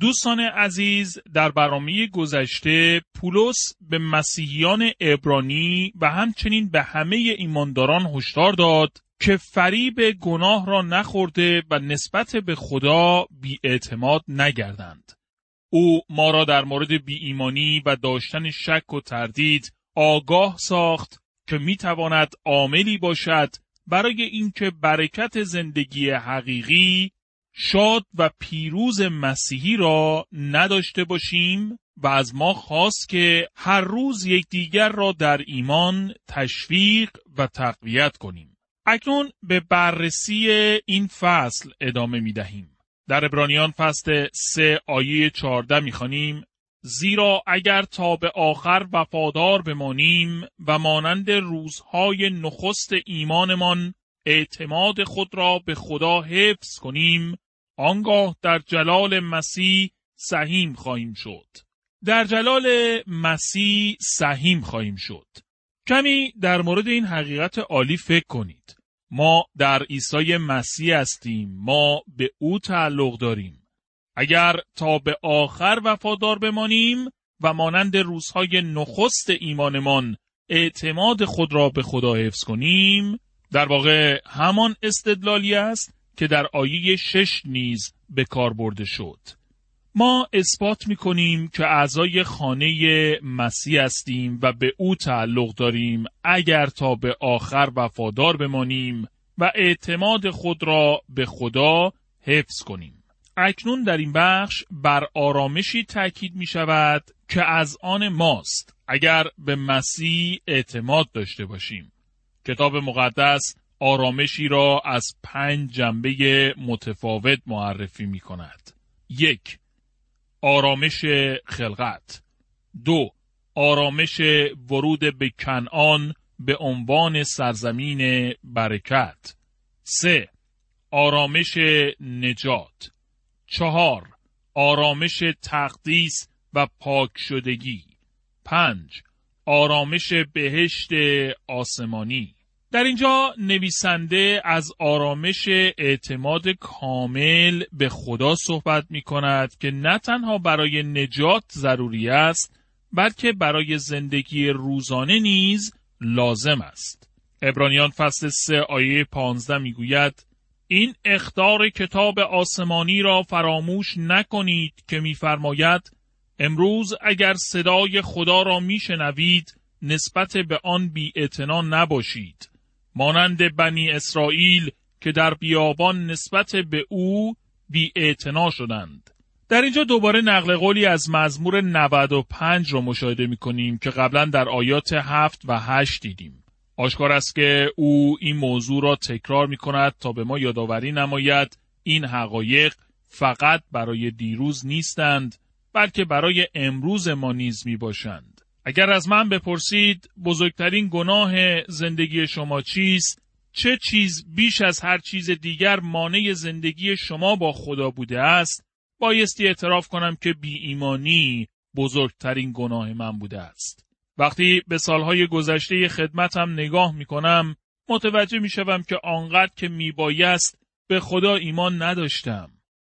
دوستان عزیز در برنامه گذشته پولس به مسیحیان ابرانی و همچنین به همه ایمانداران هشدار داد که فریب گناه را نخورده و نسبت به خدا بیاعتماد نگردند. او ما را در مورد بی ایمانی و داشتن شک و تردید آگاه ساخت که می تواند عاملی باشد برای اینکه برکت زندگی حقیقی شاد و پیروز مسیحی را نداشته باشیم و از ما خواست که هر روز یکدیگر را در ایمان تشویق و تقویت کنیم. اکنون به بررسی این فصل ادامه می دهیم. در ابرانیان فصل 3 آیه 14 می خانیم زیرا اگر تا به آخر وفادار بمانیم و مانند روزهای نخست ایمانمان اعتماد خود را به خدا حفظ کنیم آنگاه در جلال مسیح سهیم خواهیم شد. در جلال مسیح سهیم خواهیم شد. کمی در مورد این حقیقت عالی فکر کنید. ما در عیسی مسیح هستیم. ما به او تعلق داریم. اگر تا به آخر وفادار بمانیم و مانند روزهای نخست ایمانمان اعتماد خود را به خدا حفظ کنیم در واقع همان استدلالی است که در آیه شش نیز به کار برده شد. ما اثبات می کنیم که اعضای خانه مسیح هستیم و به او تعلق داریم اگر تا به آخر وفادار بمانیم و اعتماد خود را به خدا حفظ کنیم. اکنون در این بخش بر آرامشی تاکید می شود که از آن ماست اگر به مسیح اعتماد داشته باشیم. کتاب مقدس آرامشی را از پنج جنبه متفاوت معرفی می کند. یک آرامش خلقت. دو آرامش ورود به کنعان به عنوان سرزمین برکت. سه آرامش نجات. چهار آرامش تقدیس و پاک شدگی. پنج آرامش بهشت آسمانی. در اینجا نویسنده از آرامش اعتماد کامل به خدا صحبت می کند که نه تنها برای نجات ضروری است بلکه برای زندگی روزانه نیز لازم است. ابرانیان فصل 3 آیه 15 می گوید این اختار کتاب آسمانی را فراموش نکنید که میفرماید امروز اگر صدای خدا را میشنوید نسبت به آن بی نباشید مانند بنی اسرائیل که در بیابان نسبت به او بی شدند. در اینجا دوباره نقل قولی از مزمور 95 رو مشاهده می کنیم که قبلا در آیات 7 و 8 دیدیم. آشکار است که او این موضوع را تکرار می کند تا به ما یادآوری نماید این حقایق فقط برای دیروز نیستند بلکه برای امروز ما نیز می باشند. اگر از من بپرسید بزرگترین گناه زندگی شما چیست؟ چه چیز بیش از هر چیز دیگر مانع زندگی شما با خدا بوده است؟ بایستی اعتراف کنم که بی ایمانی بزرگترین گناه من بوده است. وقتی به سالهای گذشته خدمتم نگاه می کنم، متوجه می شوم که آنقدر که می بایست به خدا ایمان نداشتم.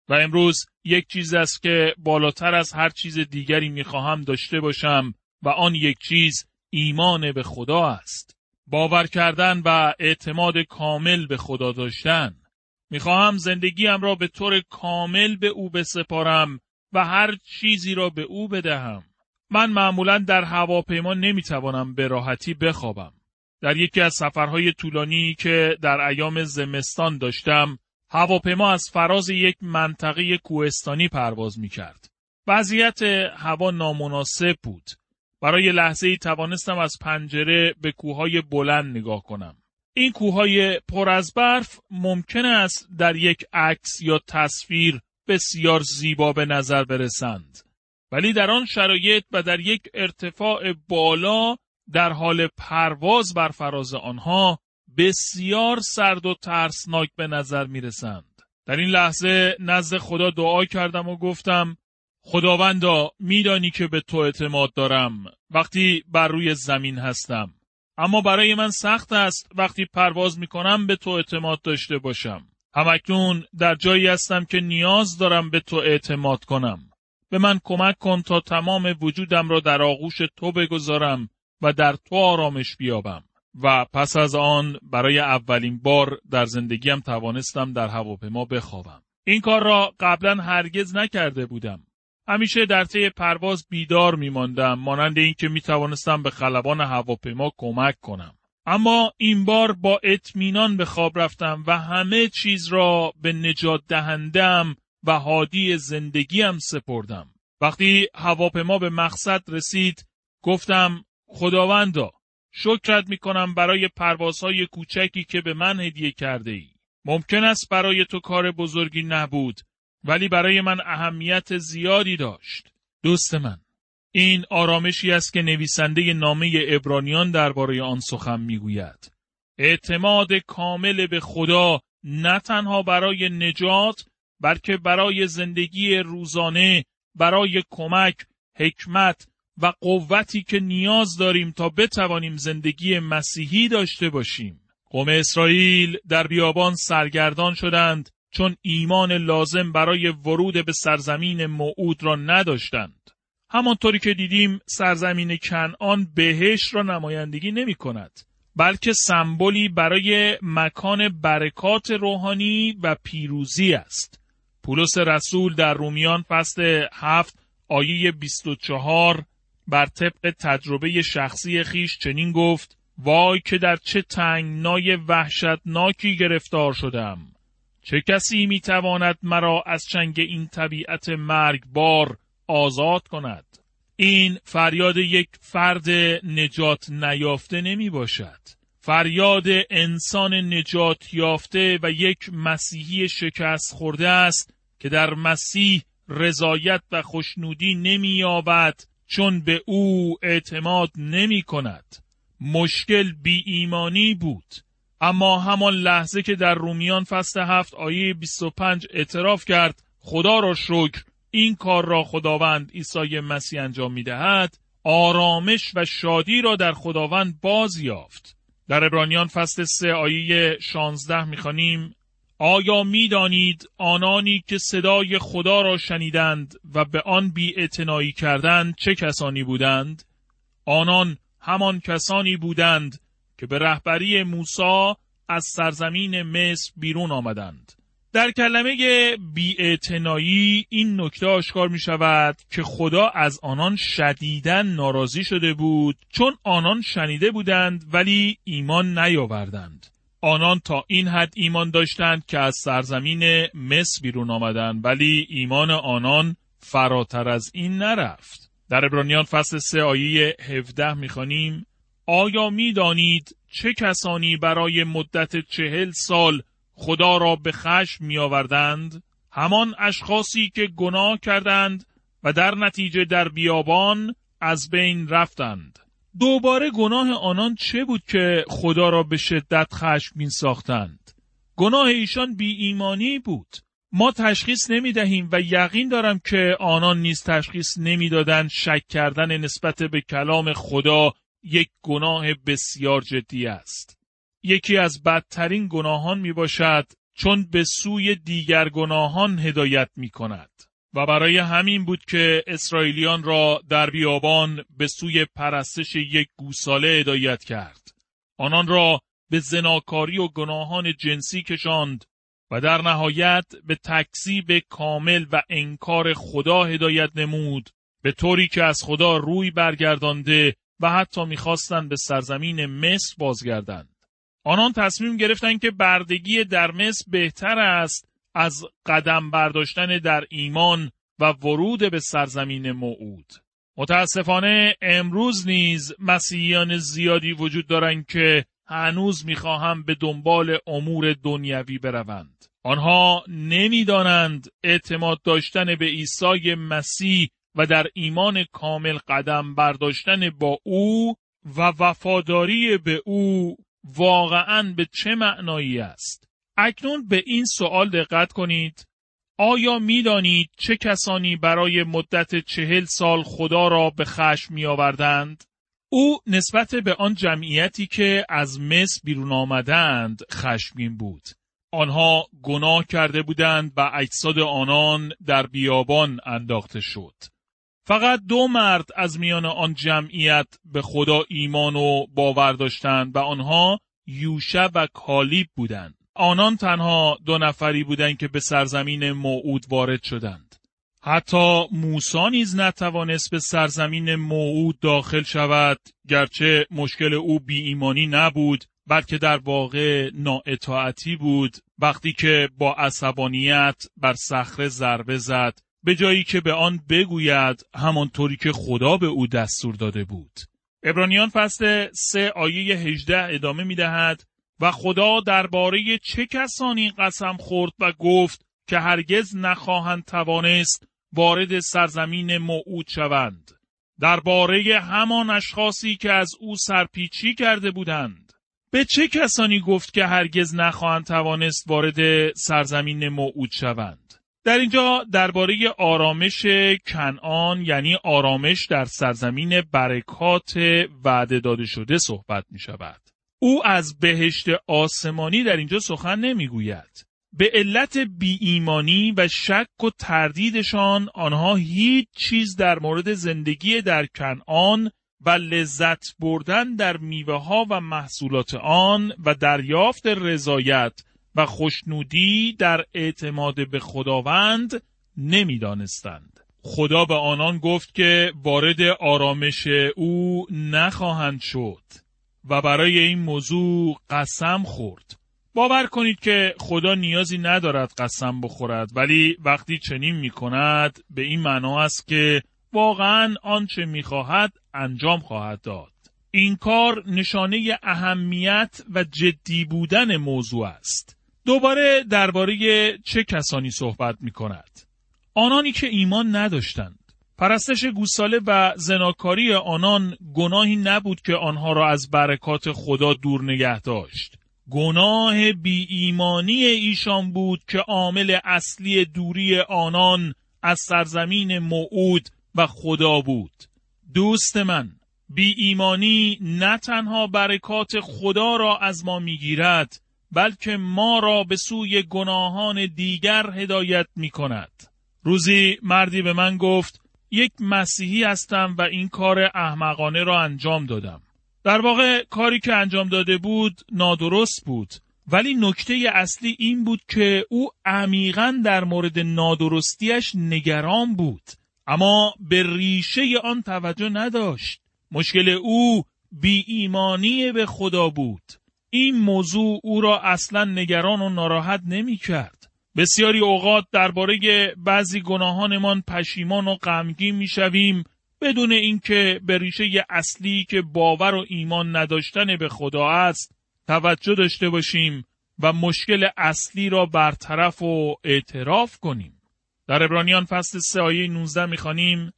و امروز یک چیز است که بالاتر از هر چیز دیگری می خواهم داشته باشم و آن یک چیز ایمان به خدا است. باور کردن و اعتماد کامل به خدا داشتن. می‌خواهم زندگیم را به طور کامل به او بسپارم و هر چیزی را به او بدهم. من معمولا در هواپیما نمی‌توانم به راحتی بخوابم. در یکی از سفرهای طولانی که در ایام زمستان داشتم، هواپیما از فراز یک منطقه کوهستانی پرواز می کرد. وضعیت هوا نامناسب بود برای لحظه ای توانستم از پنجره به کوههای بلند نگاه کنم. این کوههای پر از برف ممکن است در یک عکس یا تصویر بسیار زیبا به نظر برسند. ولی در آن شرایط و در یک ارتفاع بالا در حال پرواز بر فراز آنها بسیار سرد و ترسناک به نظر می رسند. در این لحظه نزد خدا دعا کردم و گفتم خداوندا میدانی که به تو اعتماد دارم. وقتی بر روی زمین هستم. اما برای من سخت است وقتی پرواز می کنم به تو اعتماد داشته باشم. همکنون در جایی هستم که نیاز دارم به تو اعتماد کنم. به من کمک کن تا تمام وجودم را در آغوش تو بگذارم و در تو آرامش بیابم. و پس از آن برای اولین بار در زندگیم توانستم در هواپیما بخوابم. این کار را قبلا هرگز نکرده بودم. همیشه در طی پرواز بیدار می ماندم مانند اینکه می توانستم به خلبان هواپیما کمک کنم. اما این بار با اطمینان به خواب رفتم و همه چیز را به نجات دهندم و حادی زندگیم سپردم. وقتی هواپیما به مقصد رسید گفتم خداوندا شکرت می کنم برای پروازهای کوچکی که به من هدیه کرده ای. ممکن است برای تو کار بزرگی نبود. ولی برای من اهمیت زیادی داشت. دوست من این آرامشی است که نویسنده نامه ابرانیان درباره آن سخن می‌گوید. اعتماد کامل به خدا نه تنها برای نجات بلکه برای زندگی روزانه برای کمک، حکمت و قوتی که نیاز داریم تا بتوانیم زندگی مسیحی داشته باشیم. قوم اسرائیل در بیابان سرگردان شدند چون ایمان لازم برای ورود به سرزمین موعود را نداشتند. همانطوری که دیدیم سرزمین کنعان بهش را نمایندگی نمی کند. بلکه سمبولی برای مکان برکات روحانی و پیروزی است. پولس رسول در رومیان فصل هفت آیه 24 بر طبق تجربه شخصی خیش چنین گفت وای که در چه تنگنای وحشتناکی گرفتار شدم چه کسی می‌تواند مرا از چنگ این طبیعت مرگبار آزاد کند این فریاد یک فرد نجات نیافته نمی باشد فریاد انسان نجات یافته و یک مسیحی شکست خورده است که در مسیح رضایت و خوشنودی نمی یابد چون به او اعتماد نمی کند. مشکل بی ایمانی بود. اما همان لحظه که در رومیان فصل هفت آیه 25 اعتراف کرد خدا را شکر این کار را خداوند عیسی مسیح انجام می دهد آرامش و شادی را در خداوند باز یافت. در ابرانیان فصل سه آیه 16 می‌خوانیم آیا می‌دانید آنانی که صدای خدا را شنیدند و به آن بی کردند چه کسانی بودند؟ آنان همان کسانی بودند که به رهبری موسی از سرزمین مصر بیرون آمدند. در کلمه بی این نکته آشکار می شود که خدا از آنان شدیدن ناراضی شده بود چون آنان شنیده بودند ولی ایمان نیاوردند. آنان تا این حد ایمان داشتند که از سرزمین مصر بیرون آمدند ولی ایمان آنان فراتر از این نرفت. در ابرانیان فصل 3 آیه 17 می‌خوانیم آیا می‌دانید چه کسانی برای مدت چهل سال خدا را به خشم می آوردند؟ همان اشخاصی که گناه کردند و در نتیجه در بیابان از بین رفتند. دوباره گناه آنان چه بود که خدا را به شدت خشمگین ساختند؟ گناه ایشان بی ایمانی بود. ما تشخیص نمی دهیم و یقین دارم که آنان نیز تشخیص نمی‌دادند شک کردن نسبت به کلام خدا یک گناه بسیار جدی است. یکی از بدترین گناهان می باشد چون به سوی دیگر گناهان هدایت می کند. و برای همین بود که اسرائیلیان را در بیابان به سوی پرستش یک گوساله هدایت کرد. آنان را به زناکاری و گناهان جنسی کشاند و در نهایت به تکذیب کامل و انکار خدا هدایت نمود به طوری که از خدا روی برگردانده و حتی می‌خواستند به سرزمین مصر بازگردند. آنان تصمیم گرفتند که بردگی در مصر بهتر است از قدم برداشتن در ایمان و ورود به سرزمین موعود. متاسفانه امروز نیز مسیحیان زیادی وجود دارند که هنوز می‌خواهم به دنبال امور دنیوی بروند. آنها نمی‌دانند اعتماد داشتن به عیسی مسیح و در ایمان کامل قدم برداشتن با او و وفاداری به او واقعا به چه معنایی است؟ اکنون به این سوال دقت کنید. آیا می‌دانید چه کسانی برای مدت چهل سال خدا را به خشم می آوردند؟ او نسبت به آن جمعیتی که از مصر بیرون آمدند خشمگین بود. آنها گناه کرده بودند و اجساد آنان در بیابان انداخته شد. فقط دو مرد از میان آن جمعیت به خدا ایمان و باور داشتند و آنها یوشع و کالیب بودند. آنان تنها دو نفری بودند که به سرزمین موعود وارد شدند. حتی موسی نیز نتوانست به سرزمین موعود داخل شود گرچه مشکل او بی ایمانی نبود بلکه در واقع نااطاعتی بود وقتی که با عصبانیت بر صخره ضربه زد به جایی که به آن بگوید همانطوری که خدا به او دستور داده بود. ابرانیان فصل سه آیه 18 ادامه می دهد و خدا درباره چه کسانی قسم خورد و گفت که هرگز نخواهند توانست وارد سرزمین موعود شوند. درباره همان اشخاصی که از او سرپیچی کرده بودند. به چه کسانی گفت که هرگز نخواهند توانست وارد سرزمین موعود شوند؟ در اینجا درباره آرامش کنعان یعنی آرامش در سرزمین برکات وعده داده شده صحبت می شود. او از بهشت آسمانی در اینجا سخن نمی گوید. به علت بی ایمانی و شک و تردیدشان آنها هیچ چیز در مورد زندگی در کنعان و لذت بردن در میوه ها و محصولات آن و دریافت رضایت و خوشنودی در اعتماد به خداوند نمی‌دانستند. خدا به آنان گفت که وارد آرامش او نخواهند شد و برای این موضوع قسم خورد. باور کنید که خدا نیازی ندارد قسم بخورد ولی وقتی چنین می کند به این معنا است که واقعا آنچه می خواهد انجام خواهد داد. این کار نشانه اهمیت و جدی بودن موضوع است. دوباره درباره چه کسانی صحبت می کند؟ آنانی که ایمان نداشتند. پرستش گوساله و زناکاری آنان گناهی نبود که آنها را از برکات خدا دور نگه داشت. گناه بی ایمانی ایشان بود که عامل اصلی دوری آنان از سرزمین موعود و خدا بود. دوست من، بی ایمانی نه تنها برکات خدا را از ما می‌گیرد بلکه ما را به سوی گناهان دیگر هدایت می کند. روزی مردی به من گفت یک مسیحی هستم و این کار احمقانه را انجام دادم. در واقع کاری که انجام داده بود نادرست بود ولی نکته اصلی این بود که او عمیقا در مورد نادرستیش نگران بود اما به ریشه آن توجه نداشت مشکل او بی ایمانی به خدا بود این موضوع او را اصلا نگران و ناراحت نمی کرد. بسیاری اوقات درباره بعضی گناهانمان پشیمان و غمگین می شویم بدون اینکه به ریشه اصلی که باور و ایمان نداشتن به خدا است توجه داشته باشیم و مشکل اصلی را برطرف و اعتراف کنیم. در ابرانیان فصل 3 آیه 19 می‌خوانیم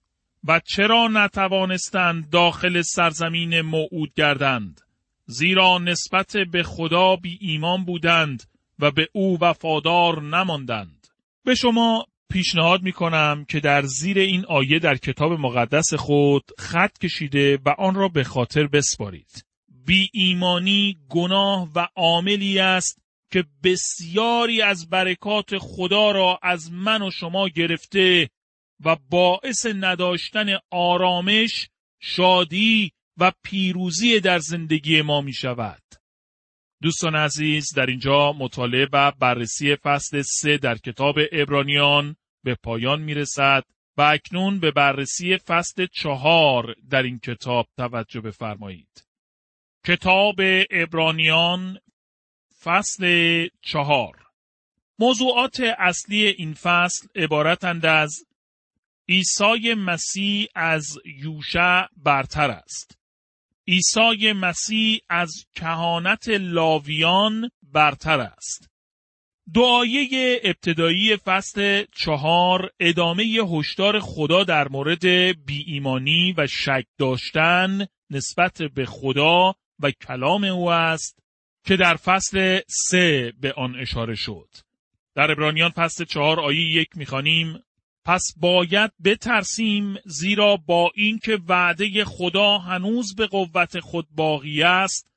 و چرا نتوانستند داخل سرزمین موعود گردند زیرا نسبت به خدا بی ایمان بودند و به او وفادار نماندند. به شما پیشنهاد می کنم که در زیر این آیه در کتاب مقدس خود خط کشیده و آن را به خاطر بسپارید. بی ایمانی گناه و عاملی است که بسیاری از برکات خدا را از من و شما گرفته و باعث نداشتن آرامش، شادی و پیروزی در زندگی ما می شود. دوستان عزیز در اینجا مطالعه و بررسی فصل سه در کتاب ابرانیان به پایان می رسد و اکنون به بررسی فصل چهار در این کتاب توجه بفرمایید. کتاب ابرانیان فصل چهار موضوعات اصلی این فصل عبارتند از عیسی مسیح از یوشع برتر است. عیسی مسیح از کهانت لاویان برتر است. دعایه ابتدایی فصل چهار ادامه هشدار خدا در مورد بی ایمانی و شک داشتن نسبت به خدا و کلام او است که در فصل سه به آن اشاره شد. در ابرانیان فصل چهار آیه یک می‌خوانیم پس باید بترسیم زیرا با اینکه وعده خدا هنوز به قوت خود باقی است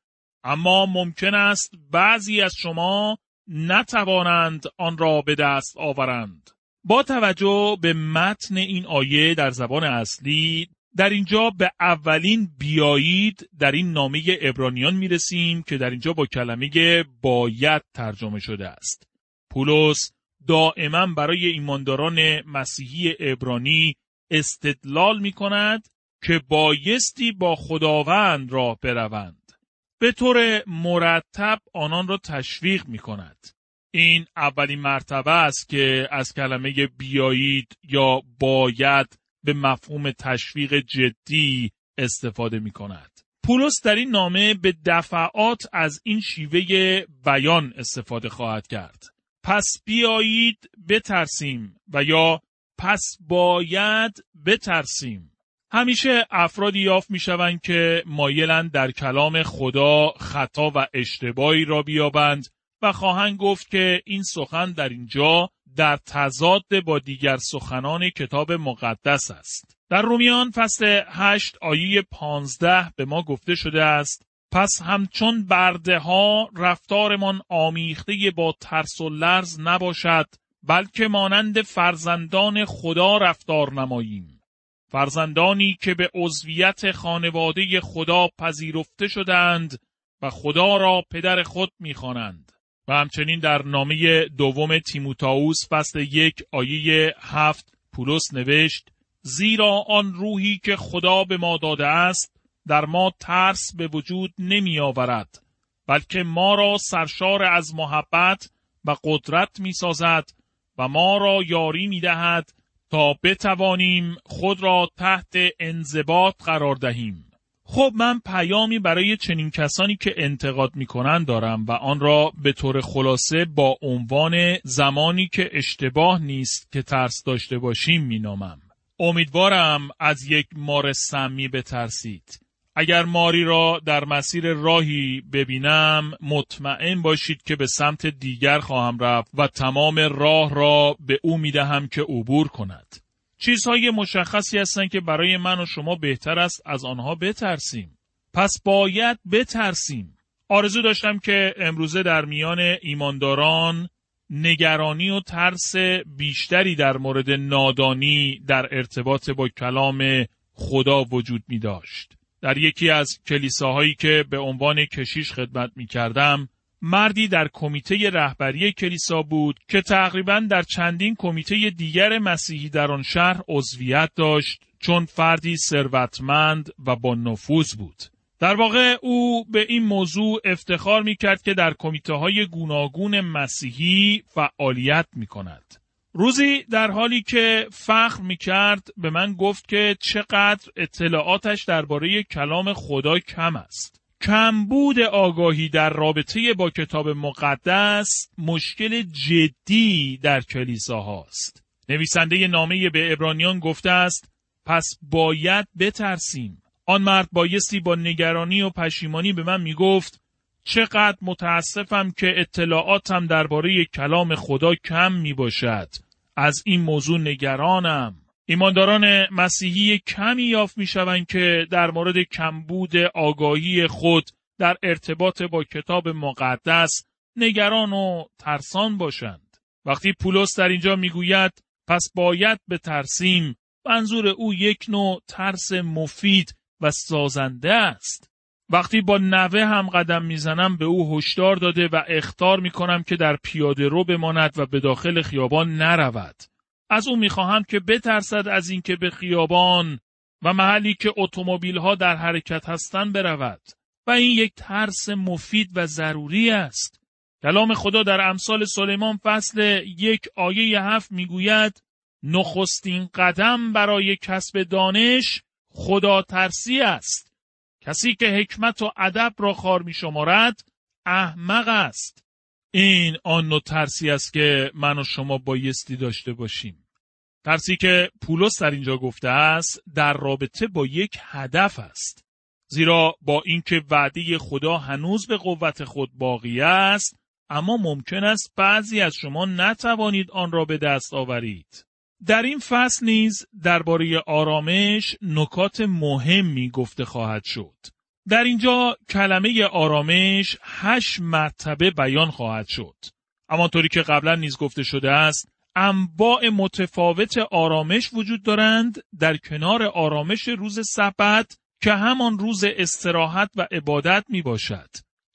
اما ممکن است بعضی از شما نتوانند آن را به دست آورند. با توجه به متن این آیه در زبان اصلی در اینجا به اولین بیایید در این نامه ابرانیان می رسیم که در اینجا با کلمه باید ترجمه شده است. پولس دائما برای ایمانداران مسیحی ابرانی استدلال می کند که بایستی با خداوند راه بروند. به طور مرتب آنان را تشویق می کند. این اولین مرتبه است که از کلمه بیایید یا باید به مفهوم تشویق جدی استفاده می کند. پولس در این نامه به دفعات از این شیوه بیان استفاده خواهد کرد. پس بیایید بترسیم و یا پس باید بترسیم. همیشه افرادی یافت می‌شوند که مایلند در کلام خدا خطا و اشتباهی را بیابند و خواهند گفت که این سخن در اینجا در تضاد با دیگر سخنان کتاب مقدس است. در رومیان فصل 8 آیه 15 به ما گفته شده است پس همچون برده ها رفتارمان آمیخته با ترس و لرز نباشد بلکه مانند فرزندان خدا رفتار نماییم. فرزندانی که به عضویت خانواده خدا پذیرفته شدند و خدا را پدر خود می‌خوانند. و همچنین در نامه دوم تیموتائوس فصل یک آیه هفت پولس نوشت زیرا آن روحی که خدا به ما داده است در ما ترس به وجود نمی آورد بلکه ما را سرشار از محبت و قدرت می سازد و ما را یاری می دهد تا بتوانیم خود را تحت انضباط قرار دهیم. خب من پیامی برای چنین کسانی که انتقاد می‌کنن دارم و آن را به طور خلاصه با عنوان زمانی که اشتباه نیست که ترس داشته باشیم مینامم. امیدوارم از یک مار سمی بترسید. اگر ماری را در مسیر راهی ببینم مطمئن باشید که به سمت دیگر خواهم رفت و تمام راه را به او می‌دهم که عبور کند. چیزهای مشخصی هستند که برای من و شما بهتر است از آنها بترسیم. پس باید بترسیم. آرزو داشتم که امروزه در میان ایمانداران نگرانی و ترس بیشتری در مورد نادانی در ارتباط با کلام خدا وجود می داشت. در یکی از کلیساهایی که به عنوان کشیش خدمت می کردم، مردی در کمیته رهبری کلیسا بود که تقریبا در چندین کمیته دیگر مسیحی در آن شهر عضویت داشت چون فردی ثروتمند و با نفوذ بود. در واقع او به این موضوع افتخار می کرد که در کمیته های گوناگون مسیحی فعالیت می کند. روزی در حالی که فخر می کرد به من گفت که چقدر اطلاعاتش درباره کلام خدا کم است. کمبود آگاهی در رابطه با کتاب مقدس مشکل جدی در کلیسا هاست. نویسنده نامه به ابرانیان گفته است پس باید بترسیم. آن مرد بایستی با نگرانی و پشیمانی به من می گفت چقدر متاسفم که اطلاعاتم درباره کلام خدا کم می باشد. از این موضوع نگرانم. ایمانداران مسیحی کمی یافت می شوند که در مورد کمبود آگاهی خود در ارتباط با کتاب مقدس نگران و ترسان باشند. وقتی پولس در اینجا می‌گوید پس باید به ترسیم منظور او یک نوع ترس مفید و سازنده است. وقتی با نوه هم قدم می‌زنم به او هشدار داده و اختار می‌کنم که در پیاده رو بماند و به داخل خیابان نرود. از او می‌خواهم که بترسد از اینکه به خیابان و محلی که اتومبیل ها در حرکت هستند برود و این یک ترس مفید و ضروری است. کلام خدا در امثال سلیمان فصل یک آیه هفت می‌گوید نخستین قدم برای کسب دانش خدا ترسی است. کسی که حکمت و ادب را خار می شمارد احمق است. این آن نوع ترسی است که من و شما بایستی داشته باشیم. ترسی که پولس در اینجا گفته است در رابطه با یک هدف است. زیرا با اینکه وعده خدا هنوز به قوت خود باقی است اما ممکن است بعضی از شما نتوانید آن را به دست آورید. در این فصل نیز درباره آرامش نکات مهمی گفته خواهد شد. در اینجا کلمه آرامش هشت مرتبه بیان خواهد شد. اما طوری که قبلا نیز گفته شده است انواع متفاوت آرامش وجود دارند در کنار آرامش روز سبت که همان روز استراحت و عبادت می باشد.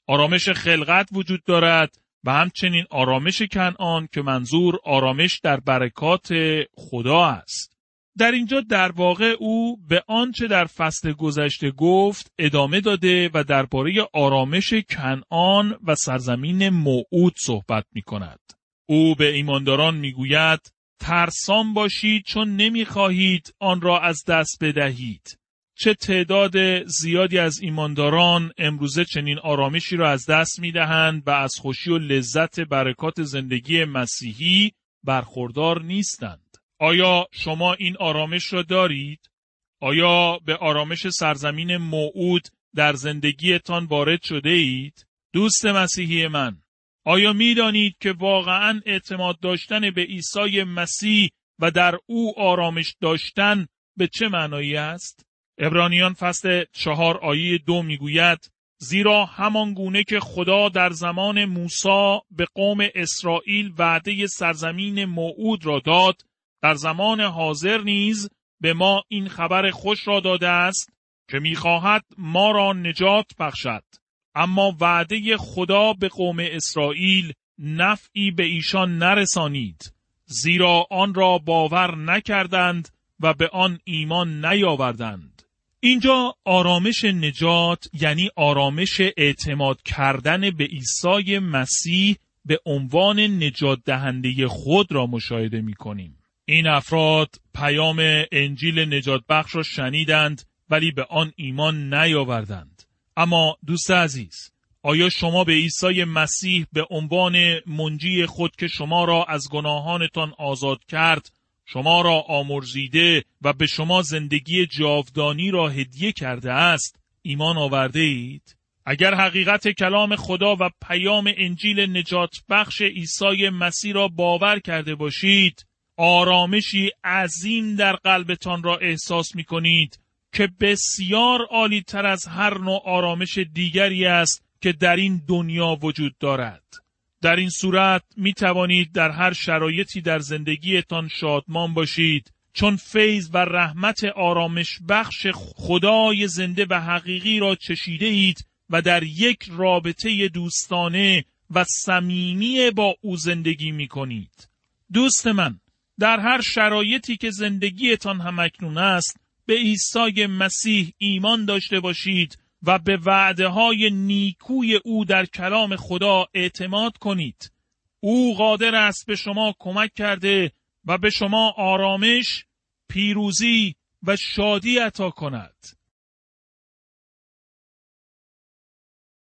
آرامش خلقت وجود دارد و همچنین آرامش کنعان که منظور آرامش در برکات خدا است. در اینجا در واقع او به آنچه در فصل گذشته گفت ادامه داده و درباره آرامش کنعان و سرزمین موعود صحبت می کند. او به ایمانداران می گوید ترسان باشید چون نمی خواهید آن را از دست بدهید. چه تعداد زیادی از ایمانداران امروزه چنین آرامشی را از دست می دهند و از خوشی و لذت برکات زندگی مسیحی برخوردار نیستند. آیا شما این آرامش را دارید؟ آیا به آرامش سرزمین موعود در زندگیتان وارد شده اید؟ دوست مسیحی من، آیا می دانید که واقعا اعتماد داشتن به عیسی مسیح و در او آرامش داشتن به چه معنایی است؟ ابرانیان فصل چهار آیه دو می‌گوید زیرا همان گونه که خدا در زمان موسی به قوم اسرائیل وعده سرزمین موعود را داد در زمان حاضر نیز به ما این خبر خوش را داده است که می‌خواهد ما را نجات بخشد. اما وعده خدا به قوم اسرائیل نفعی به ایشان نرسانید زیرا آن را باور نکردند و به آن ایمان نیاوردند. اینجا آرامش نجات یعنی آرامش اعتماد کردن به عیسی مسیح به عنوان نجات دهنده خود را مشاهده می کنیم. این افراد پیام انجیل نجات بخش را شنیدند ولی به آن ایمان نیاوردند. اما دوست عزیز، آیا شما به عیسی مسیح به عنوان منجی خود که شما را از گناهانتان آزاد کرد شما را آمرزیده و به شما زندگی جاودانی را هدیه کرده است ایمان آورده اید؟ اگر حقیقت کلام خدا و پیام انجیل نجات بخش عیسی مسیح را باور کرده باشید آرامشی عظیم در قلبتان را احساس می کنید که بسیار عالی تر از هر نوع آرامش دیگری است که در این دنیا وجود دارد. در این صورت می توانید در هر شرایطی در زندگیتان شادمان باشید چون فیض و رحمت آرامش بخش خدای زنده و حقیقی را چشیده اید و در یک رابطه دوستانه و صمیمی با او زندگی می کنید. دوست من در هر شرایطی که زندگیتان همکنون است به عیسی مسیح ایمان داشته باشید و به وعده های نیکوی او در کلام خدا اعتماد کنید. او قادر است به شما کمک کرده و به شما آرامش، پیروزی و شادی عطا کند.